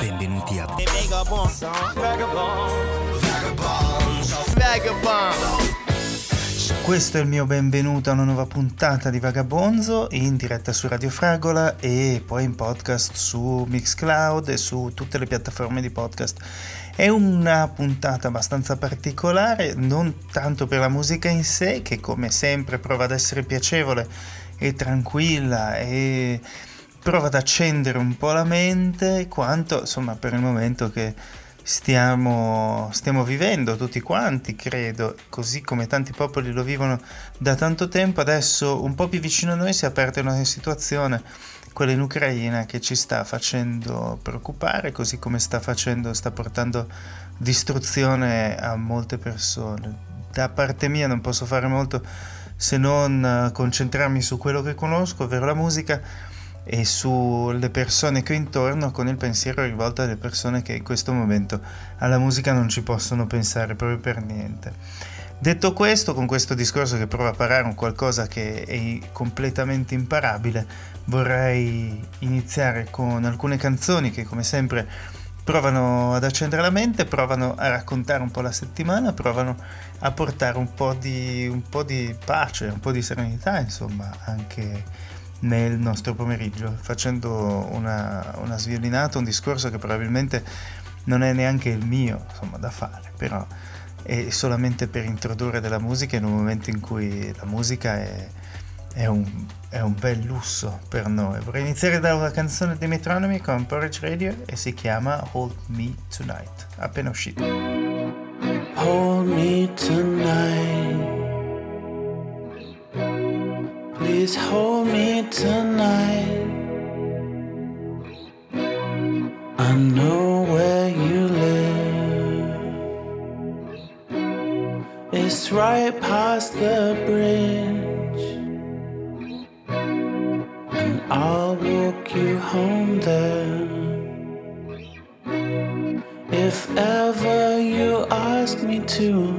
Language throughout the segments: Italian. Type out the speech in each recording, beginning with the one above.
Benvenuti a Questo è il mio benvenuto a una nuova puntata di Vagabonzo in diretta su Radio Fragola e poi in podcast su Mixcloud e su tutte le piattaforme di podcast. È una puntata abbastanza particolare, non tanto per la musica in sé, che come sempre prova ad essere piacevole e tranquilla e prova ad accendere un po' la mente, quanto insomma per il momento che stiamo, stiamo vivendo tutti quanti, credo, così come tanti popoli lo vivono da tanto tempo, adesso un po' più vicino a noi si è aperta una situazione, quella in Ucraina, che ci sta facendo preoccupare, così come sta facendo, sta portando distruzione a molte persone. Da parte mia non posso fare molto se non concentrarmi su quello che conosco, ovvero la musica e sulle persone che ho intorno con il pensiero rivolto alle persone che in questo momento alla musica non ci possono pensare proprio per niente. Detto questo, con questo discorso che prova a parare un qualcosa che è completamente imparabile, vorrei iniziare con alcune canzoni che come sempre provano ad accendere la mente, provano a raccontare un po' la settimana, provano a portare un po' di, un po di pace, un po' di serenità, insomma, anche nel nostro pomeriggio, facendo una, una sviolinata, un discorso che probabilmente non è neanche il mio, insomma, da fare, però è solamente per introdurre della musica in un momento in cui la musica è, è, un, è un, bel lusso per noi. Vorrei iniziare da una canzone dei Metronomi con Porridge Radio e si chiama Hold Me Tonight, appena uscita. Hold me tonight Please hold me tonight. I know where you live. It's right past too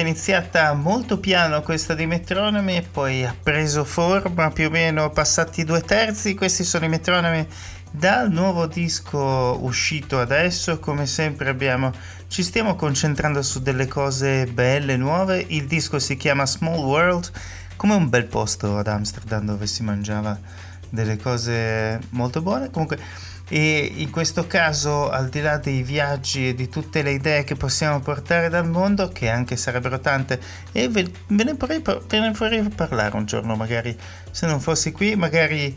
che è iniziata molto piano questa di Metronomi e poi ha preso forma più o meno passati due terzi. Questi sono i Metronomi dal nuovo disco uscito adesso. Come sempre abbiamo, ci stiamo concentrando su delle cose belle, nuove. Il disco si chiama Small World, come un bel posto ad Amsterdam dove si mangiava delle cose molto buone. Comunque e in questo caso al di là dei viaggi e di tutte le idee che possiamo portare dal mondo che anche sarebbero tante e ve, ve, ne, vorrei, ve ne vorrei parlare un giorno magari. Se non fossi qui magari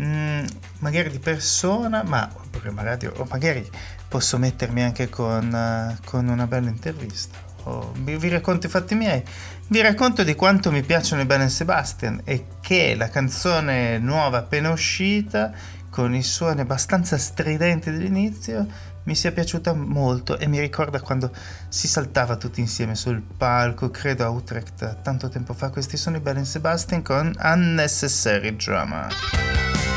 mm, magari di persona ma programma radio o magari posso mettermi anche con, uh, con una bella intervista. O vi, vi racconto i fatti miei. Vi racconto di quanto mi piacciono i Belen Sebastian e che la canzone nuova appena uscita con i suoni abbastanza stridenti dell'inizio mi sia piaciuta molto e mi ricorda quando si saltava tutti insieme sul palco, credo a Utrecht tanto tempo fa. Questi sono i Belen Sebastian con Unnecessary Drama.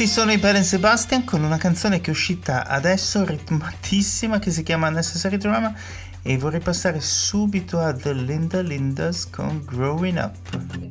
Questi sono i Belen Sebastian con una canzone che è uscita adesso, ritmatissima, che si chiama Necessary Drama e vorrei passare subito a The Linda Lindas con Growing Up.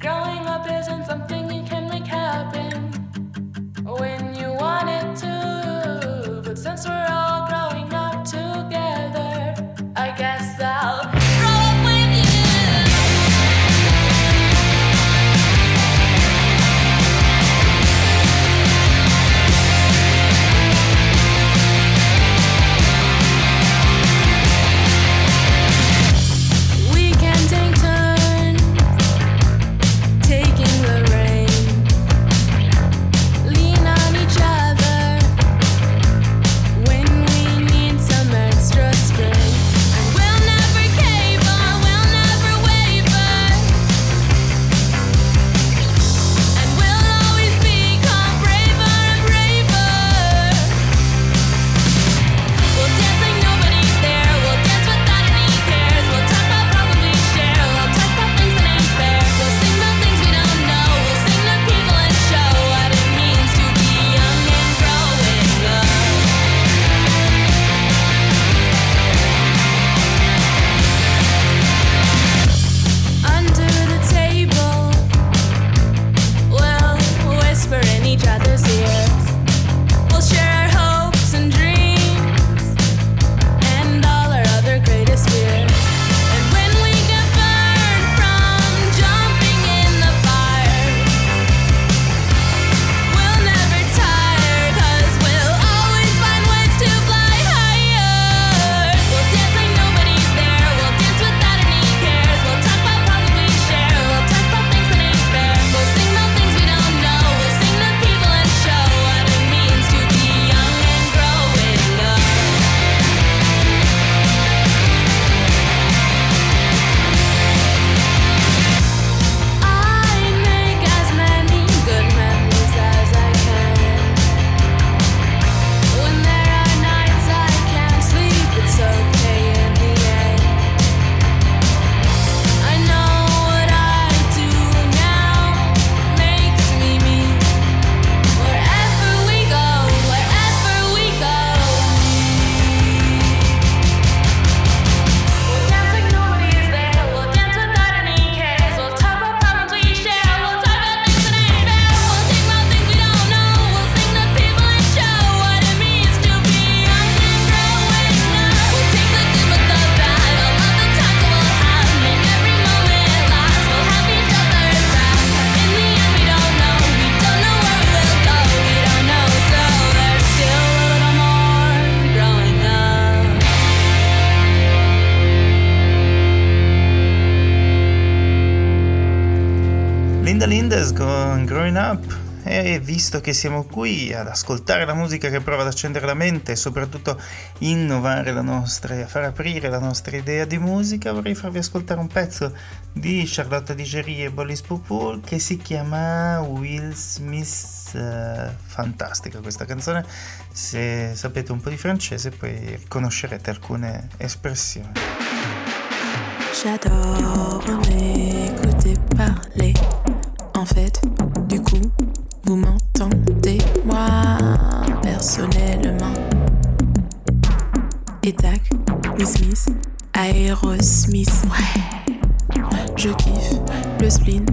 Visto che siamo qui ad ascoltare la musica che prova ad accendere la mente e soprattutto innovare la nostra, far aprire la nostra idea di musica, vorrei farvi ascoltare un pezzo di Charlotte Digeri e Bolis Poupou che si chiama Will Smith. Uh, fantastica questa canzone, se sapete un po' di francese poi riconoscerete alcune espressioni. J'adore m'écouter parler. En fait, du coup, vous m'entendez, moi, personnellement. Et tac, Will Smith, Aerosmith, ouais. Je kiffe le spleen,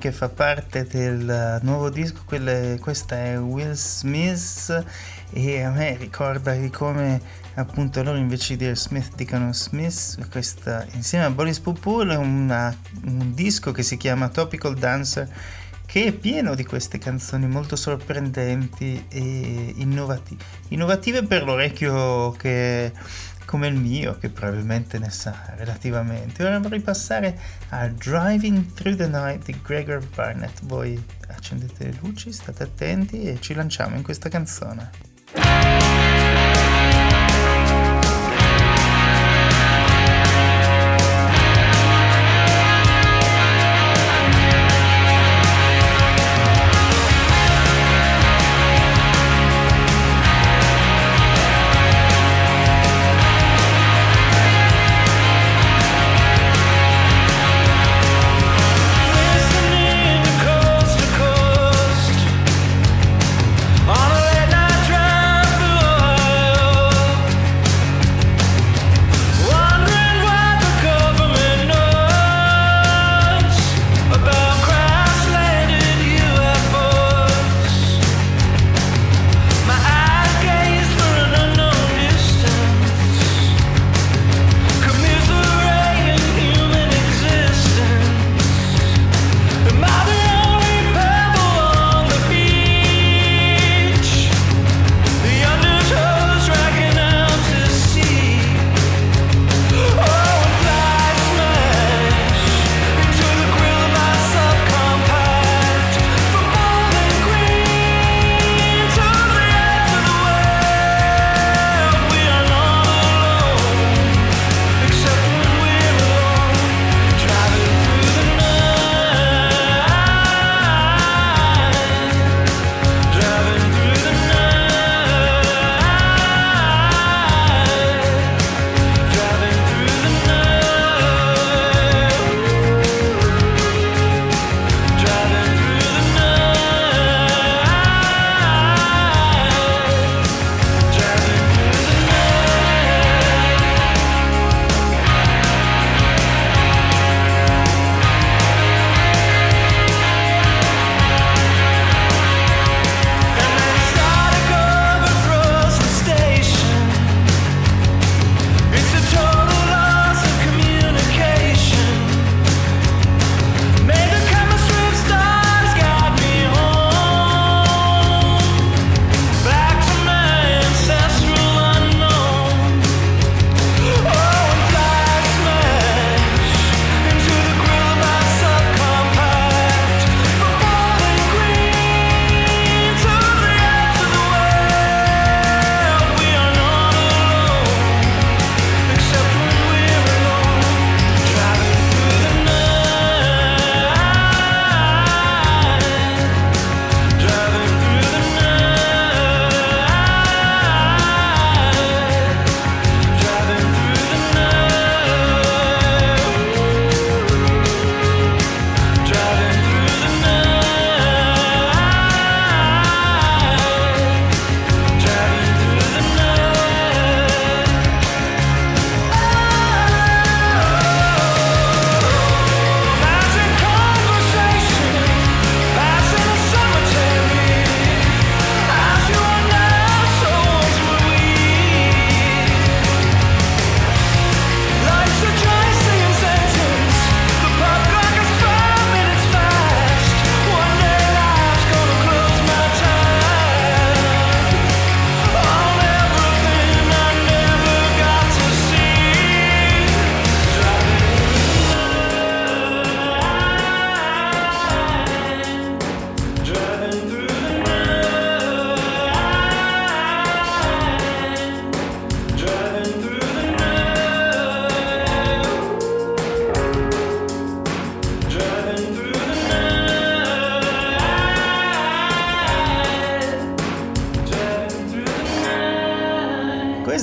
che fa parte del nuovo disco, quelle, questa è Will Smith e a me ricorda di come appunto loro invece di dire Smith dicono Smith, questa, insieme a Boris Pupul è un disco che si chiama Topical Dancer che è pieno di queste canzoni molto sorprendenti e innovative, innovative per l'orecchio che come il mio, che probabilmente ne sa relativamente. Ora vorrei passare a Driving Through the Night di Gregor Barnett. Voi accendete le luci, state attenti e ci lanciamo in questa canzone.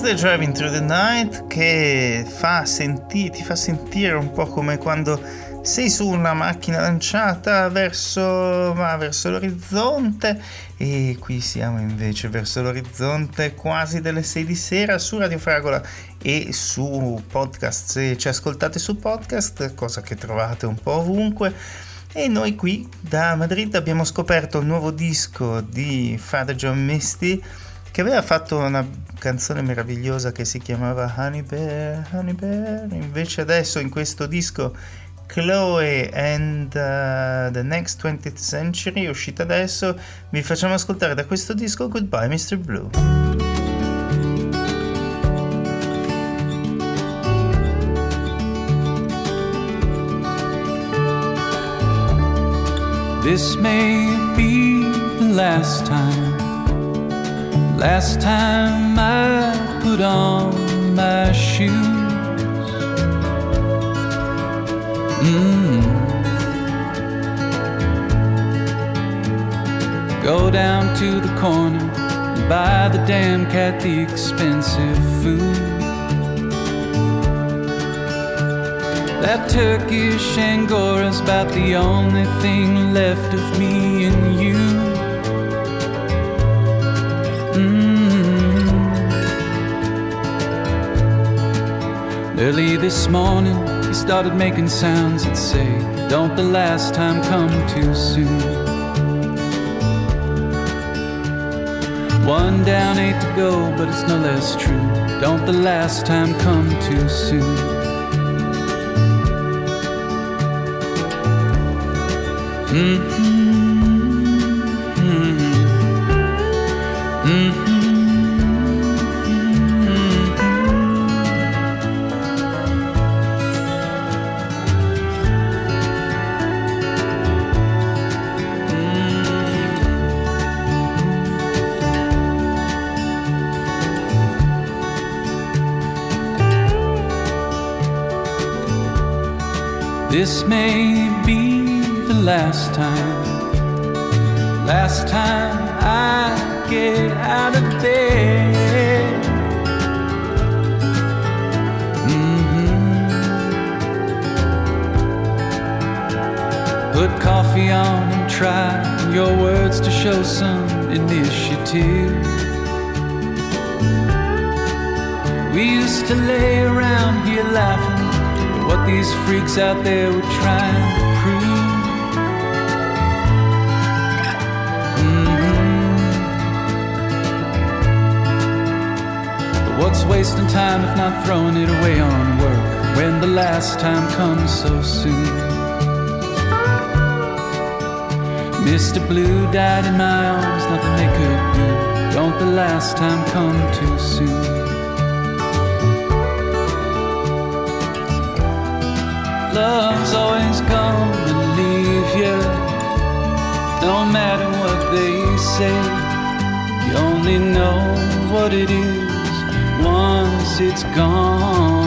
They're Driving Through the Night che fa senti- ti fa sentire un po' come quando sei su una macchina lanciata verso, verso l'orizzonte e qui siamo invece verso l'orizzonte quasi delle 6 di sera su Radio Fragola e su podcast. Se ci ascoltate su podcast cosa che trovate un po' ovunque. E noi qui da Madrid abbiamo scoperto il nuovo disco di Father John Misty che aveva fatto una canzone meravigliosa che si chiamava Honey Bear, Honey Bear, invece adesso in questo disco Chloe and uh, the Next 20th Century, uscita adesso, vi facciamo ascoltare da questo disco Goodbye Mr. Blue. This may be the last time, last time I put on my shoes. Mm. Go down to the corner and buy the damn cat the expensive food. That Turkish Angora's about the only thing left of me and you. Early this morning he started making sounds that say, Don't the last time come too soon. One down, eight to go, but it's no less true. Don't the last time come too soon. Mm-hmm. This may be the last time, last time I get out of bed. Mm-hmm. Put coffee on and try your words to show some initiative. We used to lay around here laughing what these freaks out there were trying to prove. Mm-hmm. But what's wasting time if not throwing it away on work when the last time comes so soon? Mr. Blue died in my arms, nothing they could do. Don't the last time come too soon? Love's always gonna leave you. No matter what they say, you only know what it is once it's gone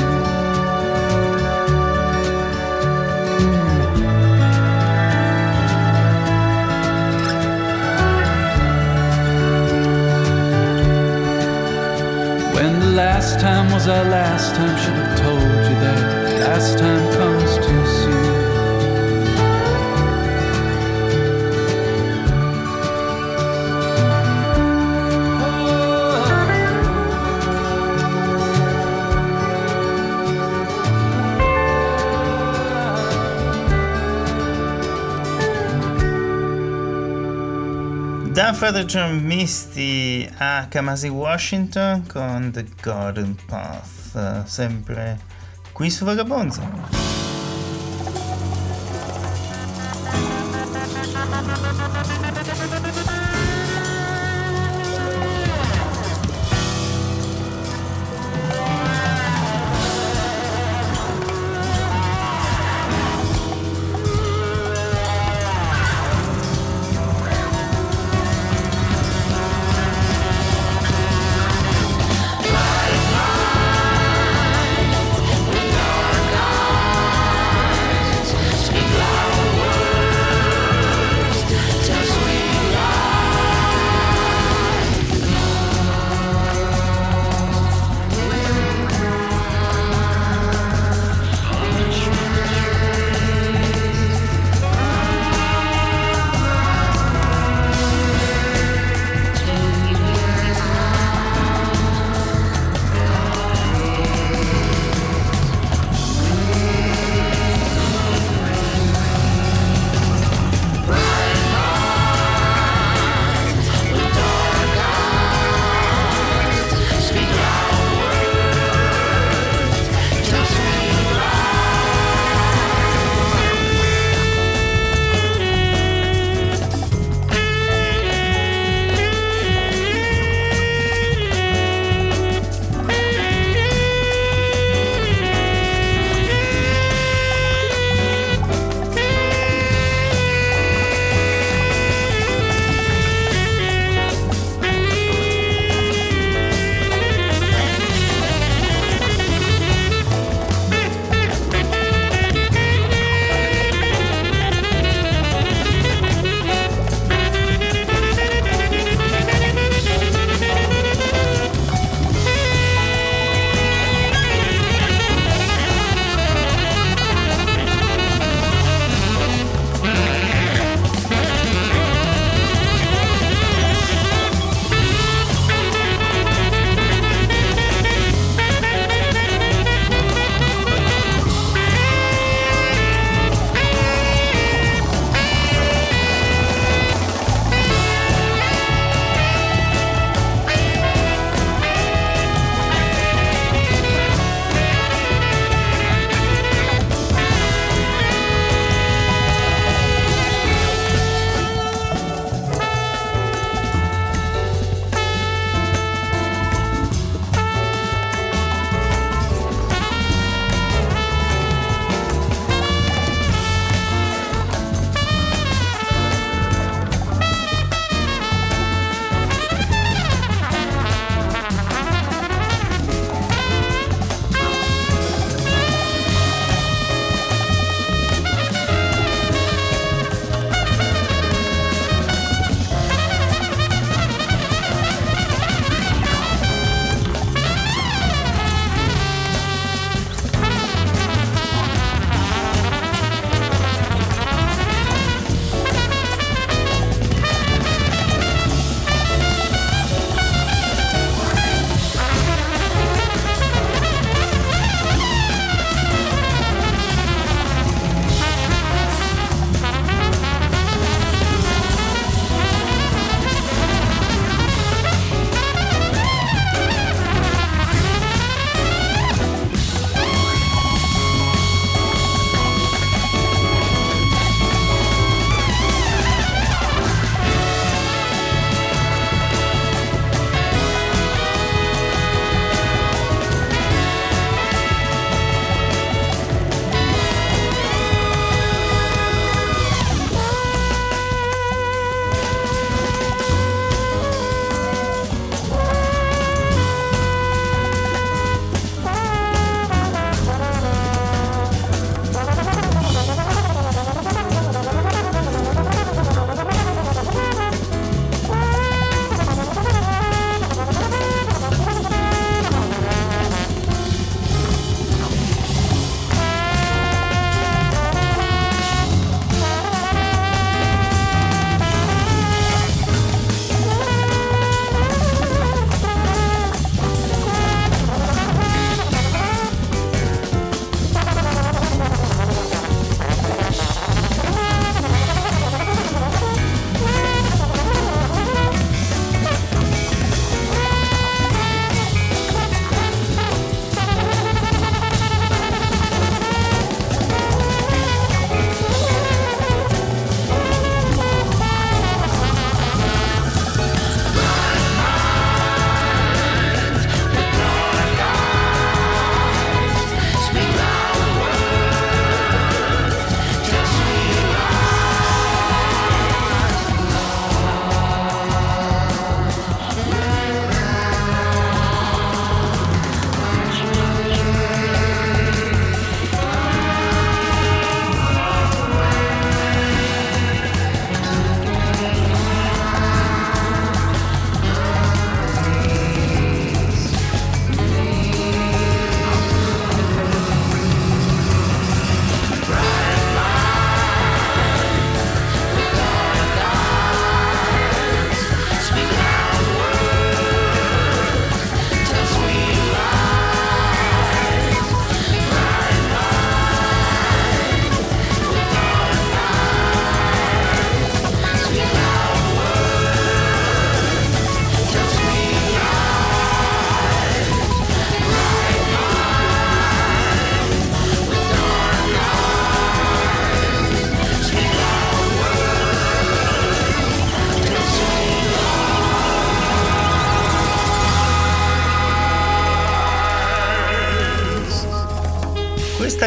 Last time was our last time, should have told you that. Last time comes Father John Misty a Kamasi Washington con The Garden Path, sempre qui su Vagabonzo.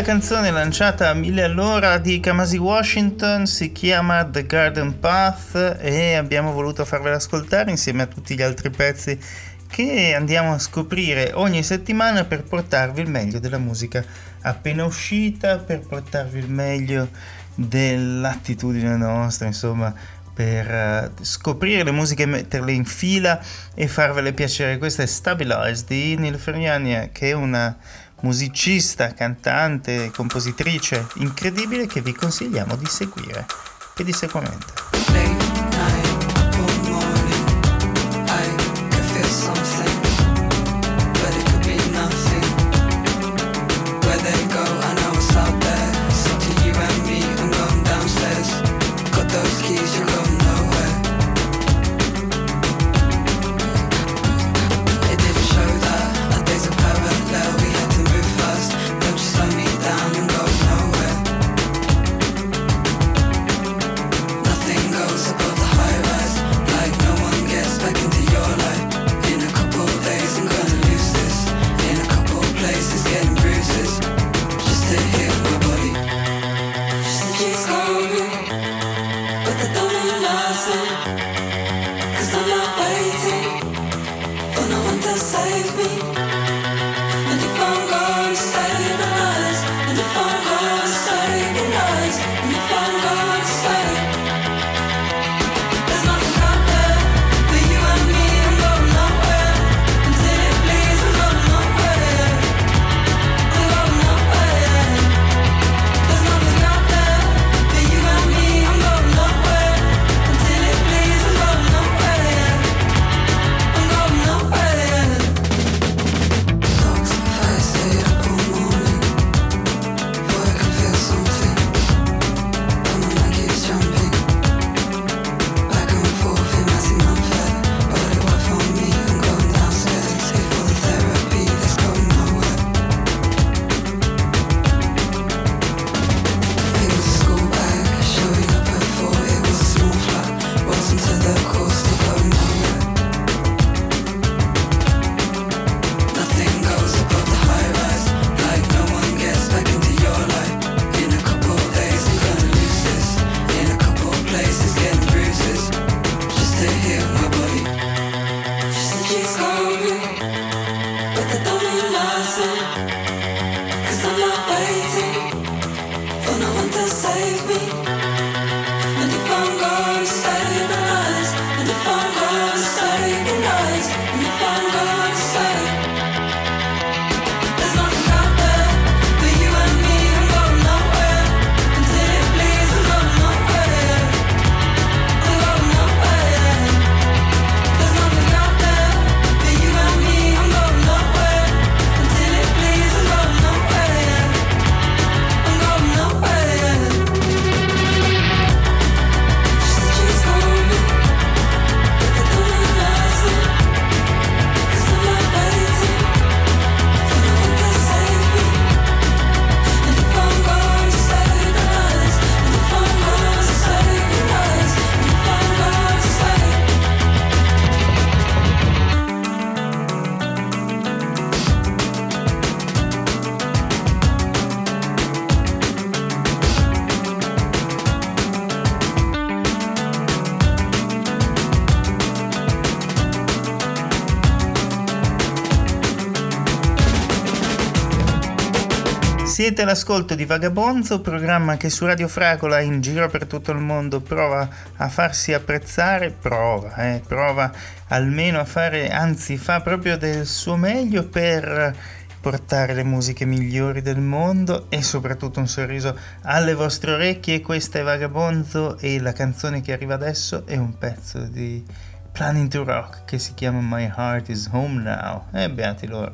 Canzone lanciata a mille all'ora di Kamasi Washington si chiama The Garden Path e abbiamo voluto farvela ascoltare insieme a tutti gli altri pezzi che andiamo a scoprire ogni settimana per portarvi il meglio della musica appena uscita, per portarvi il meglio dell'attitudine nostra, insomma, per eh, scoprire le musiche, metterle in fila e farvele piacere. Questa è Stabilized di Neil Ferniania, che è una musicista, cantante, compositrice incredibile che vi consigliamo di seguire pedissequamente. Siete all'ascolto di Vagabonzo, programma che su Radio Fragola in giro per tutto il mondo prova a farsi apprezzare, prova, eh, prova almeno a fare, anzi fa proprio del suo meglio per portare le musiche migliori del mondo e soprattutto un sorriso alle vostre orecchie. Questa è Vagabonzo e la canzone che arriva adesso è un pezzo di Planning to Rock che si chiama My Heart is Home Now. E eh, beati loro.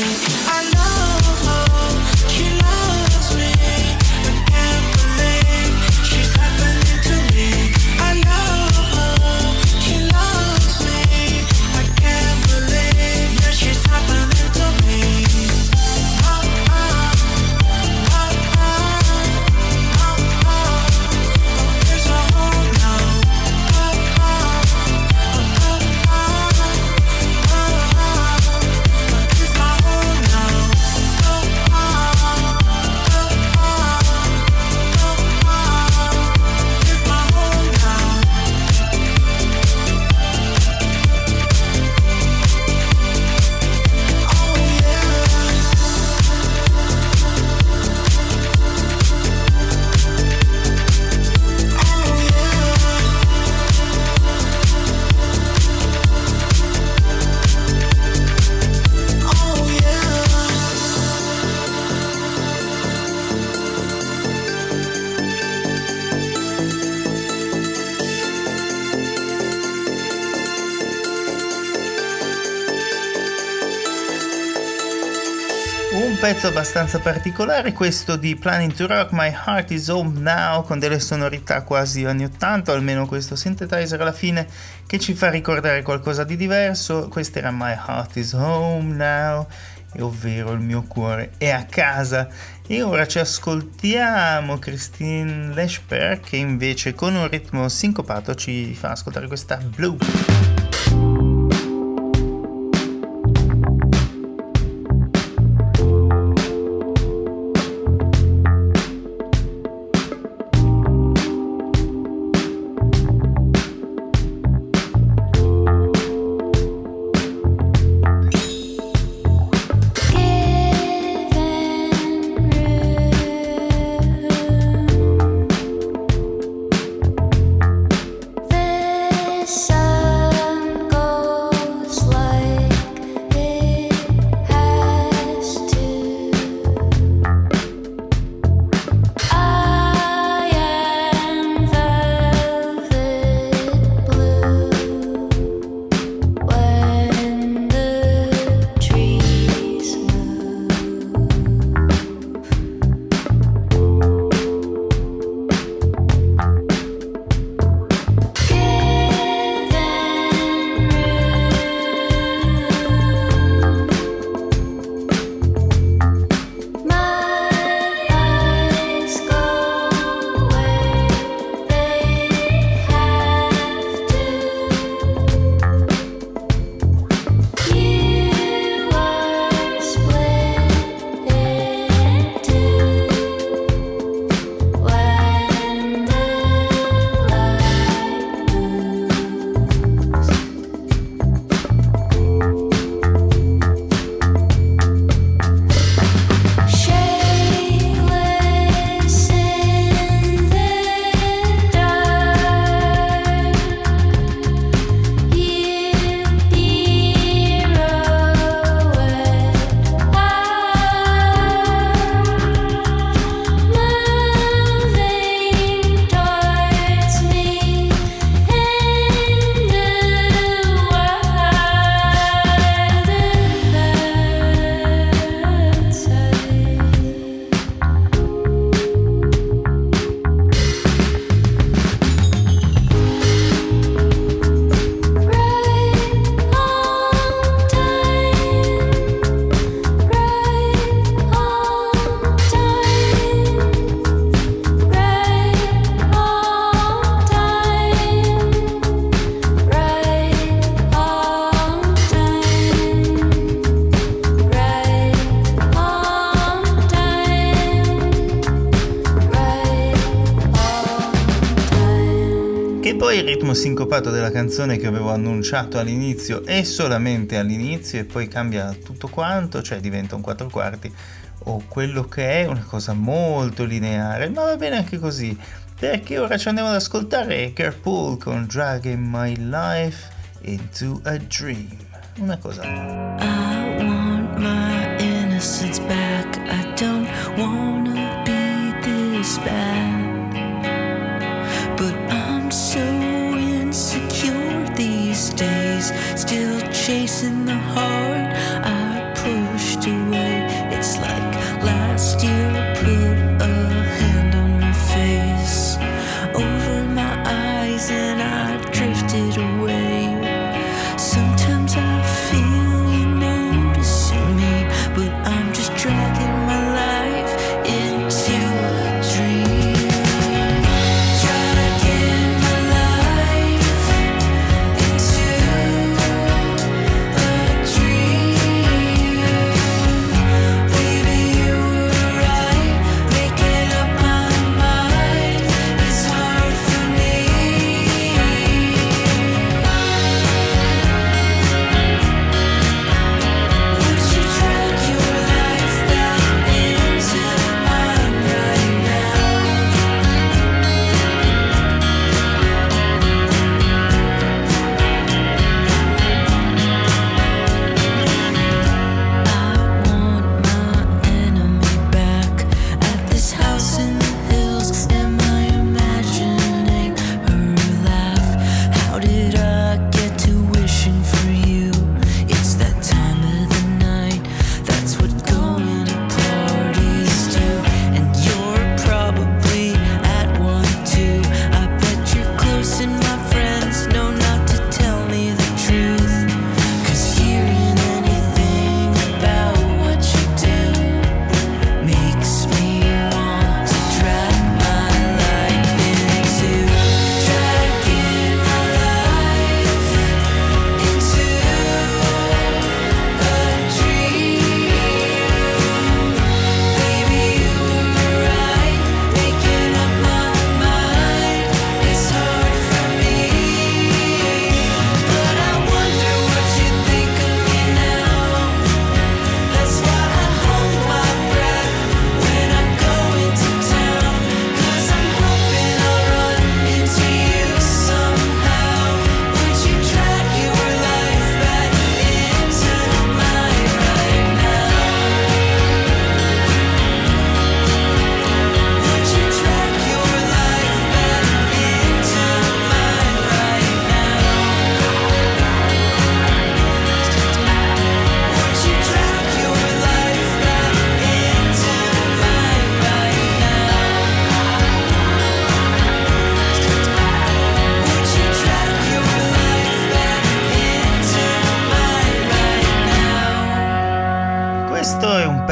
I pezzo abbastanza particolare, questo di Planning to Rock, My Heart is Home Now, con delle sonorità quasi anni 80, almeno questo synthesizer alla fine, che ci fa ricordare qualcosa di diverso. Questo era My Heart is Home Now, ovvero il mio cuore è a casa. E ora ci ascoltiamo Christine Lesper, che invece con un ritmo sincopato ci fa ascoltare questa Blue. Sincopato della canzone che avevo annunciato all'inizio è solamente all'inizio e poi cambia tutto quanto, cioè diventa un quattro quarti o quello che è una cosa molto lineare, ma va bene anche così, perché ora ci andiamo ad ascoltare Carpool con Drag in My Life into a Dream, una cosa I want my innocence back, I don't wanna be this bad chasing the heart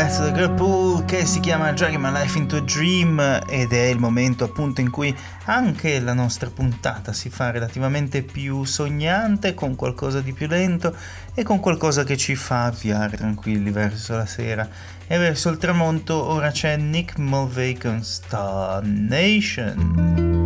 Liverpool che si chiama Dragging My Life into a Dream ed è il momento appunto in cui anche la nostra puntata si fa relativamente più sognante con qualcosa di più lento e con qualcosa che ci fa avviare tranquilli verso la sera e verso il tramonto ora c'è Nick Mulvey con Star Nation.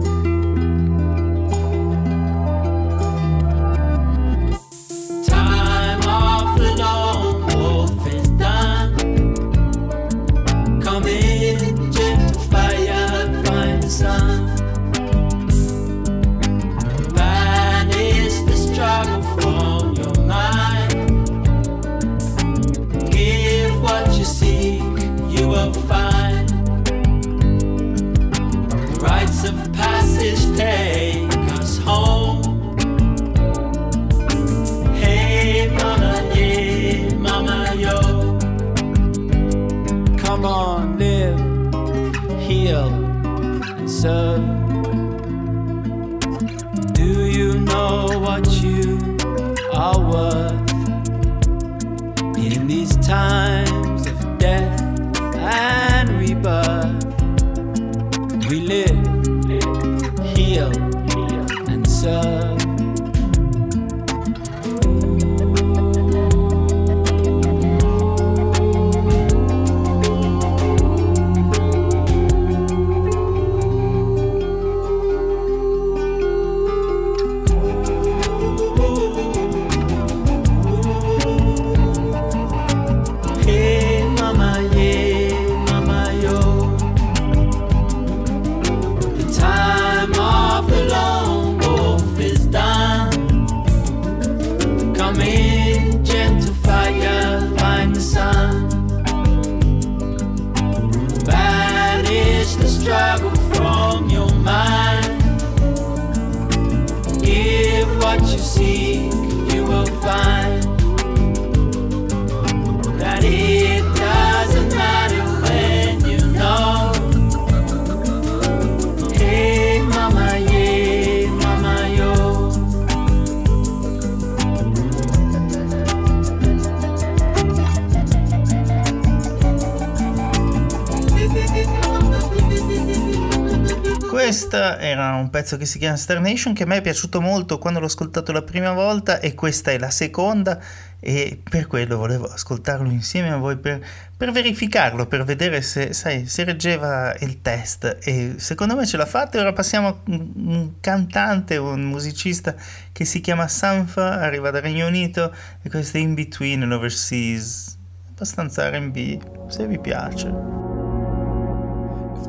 Questa era un pezzo che si chiama Star Nation che a me è piaciuto molto quando l'ho ascoltato la prima volta e questa è la seconda e per quello volevo ascoltarlo insieme a voi per, per verificarlo, per vedere se, sai, se reggeva il test e secondo me ce l'ha fatta e ora passiamo a un cantante, un musicista che si chiama Sanfa, arriva dal Regno Unito e questo è In Between and Overseas, abbastanza R&B, se vi piace.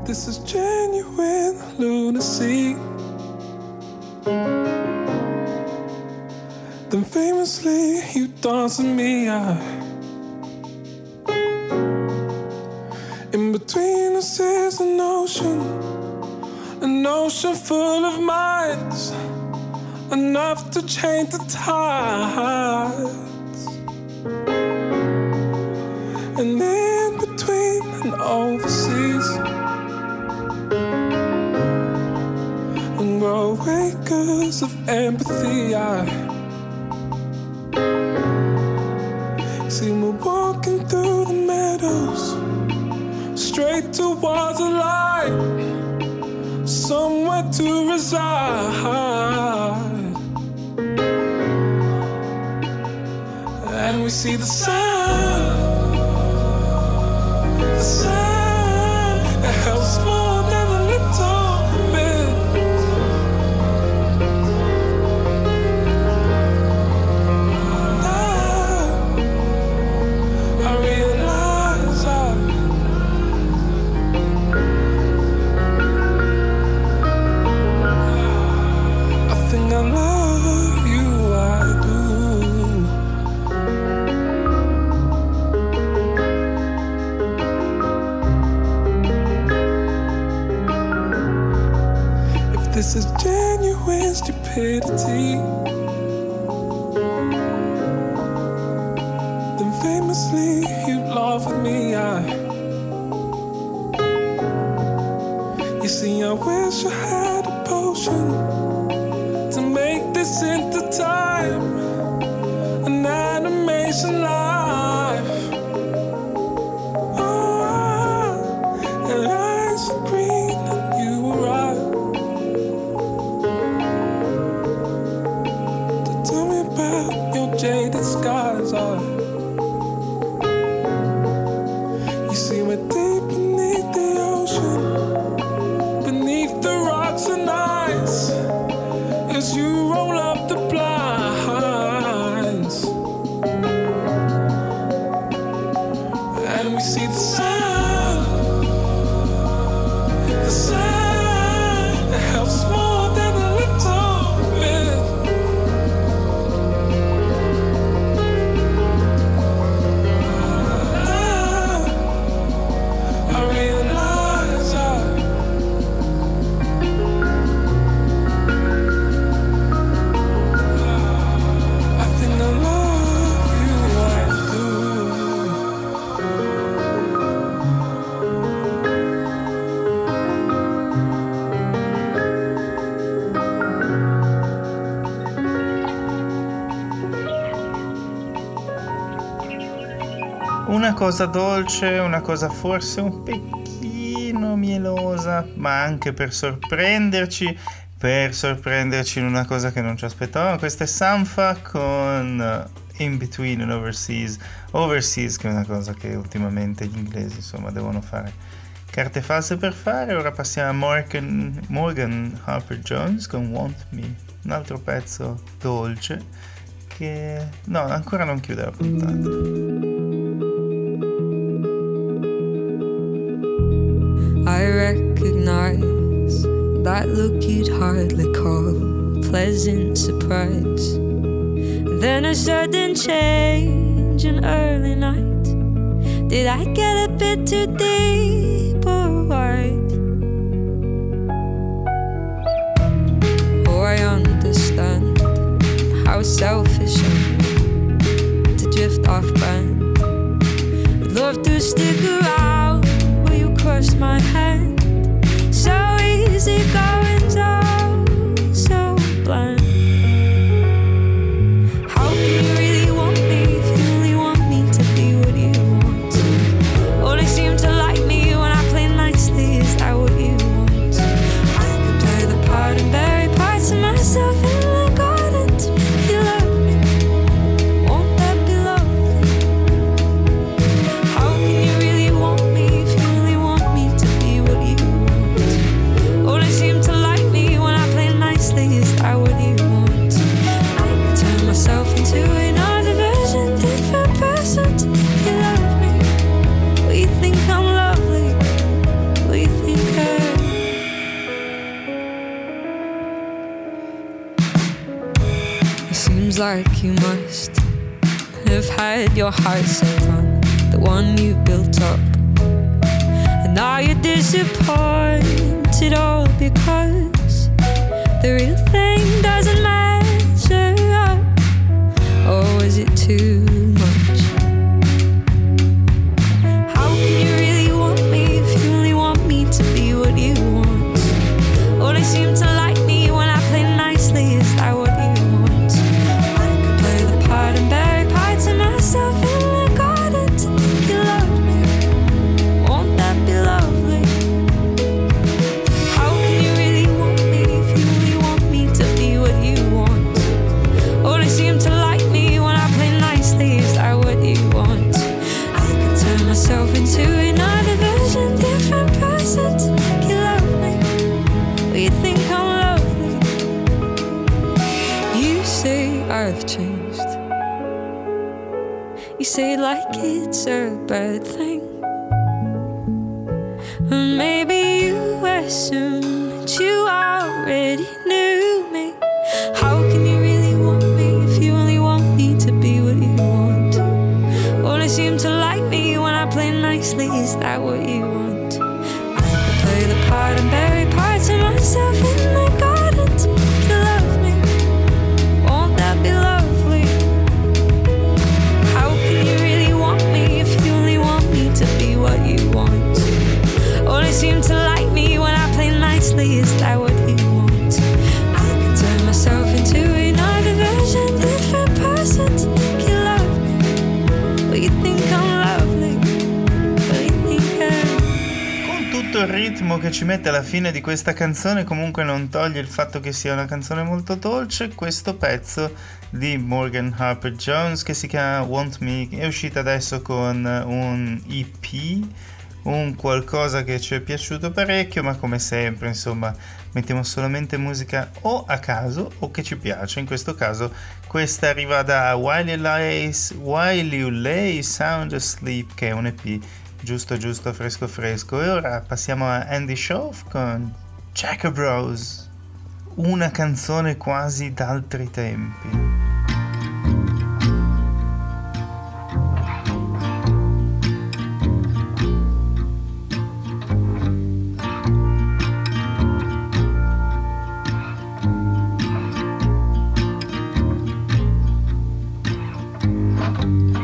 This is genuine lunacy. Then famously, you dance with me. I, in between us is an ocean, an ocean full of minds, enough to change the tides. And in between and overseas. Acres of empathy. I see me walking through the meadows, straight towards the light, somewhere to reside. And we see the sun, the sun cosa dolce, una cosa forse un pochino mielosa, ma anche per sorprenderci, per sorprenderci in una cosa che non ci aspettavamo. Questa è Sanfa con In Between and Overseas. Overseas che è una cosa che ultimamente gli inglesi insomma devono fare carte false per fare. Ora passiamo a Morgan, Morgan Harper Jones con Want Me, un altro pezzo dolce che no, ancora non chiude la puntata. That look you'd hardly call a pleasant surprise. Then a sudden change in early night. Did I get a bit too deep or wide? Oh, I understand how selfish I'm to drift off brand. I'd love to stick around, but you crushed my hand we got heart so long, the one you built up. And now you're disappointed. Ci mette alla fine di questa canzone comunque non toglie il fatto che sia una canzone molto dolce, questo pezzo di Morgan Harper Jones che si chiama Want Me è uscita adesso con un EP, un qualcosa che ci è piaciuto parecchio, ma come sempre insomma mettiamo solamente musica o a caso o che ci piace, in questo caso questa arriva da While You Lay, While you Lay Sound Asleep che è un EP giusto giusto fresco fresco. E ora passiamo a Andy Schauf con Checker Bros. Una canzone quasi d'altri tempi.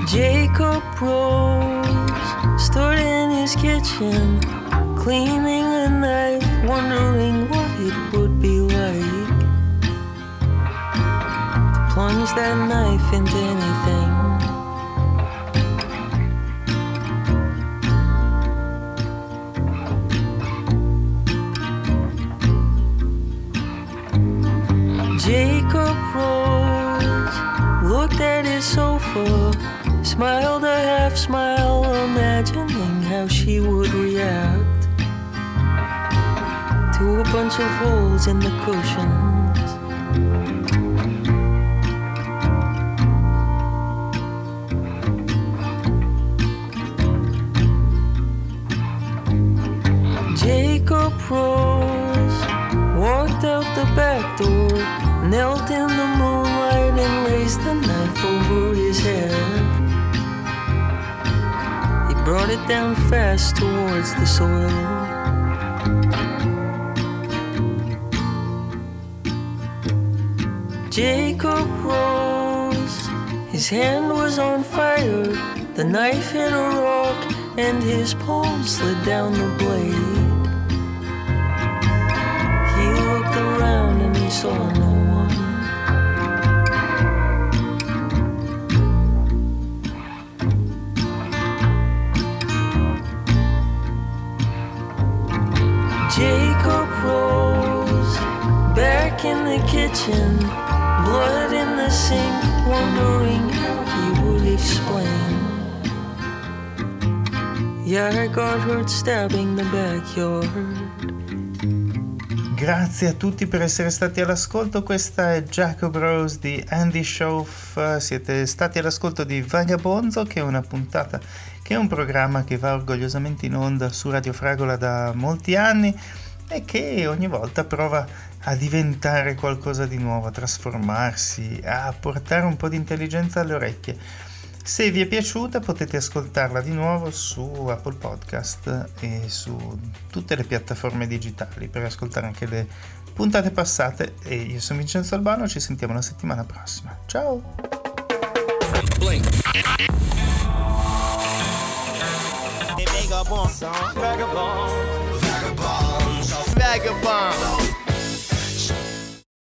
Jacob Rose his kitchen, cleaning a knife, wondering what it would be like to plunge that knife into anything. Jacob Rose looked at his sofa, smiled a half smile, imagining how she would react to a bunch of holes in the cushions. Down fast towards the soil. Jacob rose, his hand was on fire. The knife hit a rock, and his palm slid down the blade. He looked around and he saw no kitchen, blood in the sink, wondering how he would explain. Yeah, I got hurt stabbing the backyard. Grazie a tutti per essere stati all'ascolto, questa è Jacob Rose di Andy Schauf, siete stati all'ascolto di Vagabonzo che è una puntata, che è un programma che va orgogliosamente in onda su Radio Fragola da molti anni e che ogni volta prova a diventare qualcosa di nuovo, a trasformarsi, a portare un po' di intelligenza alle orecchie. Se vi è piaciuta potete ascoltarla di nuovo su Apple Podcast e su tutte le piattaforme digitali per ascoltare anche le puntate passate. E io sono Vincenzo Albano, ci sentiamo la settimana prossima. Ciao! Vagabond, vagabond, vagabond, vagabond.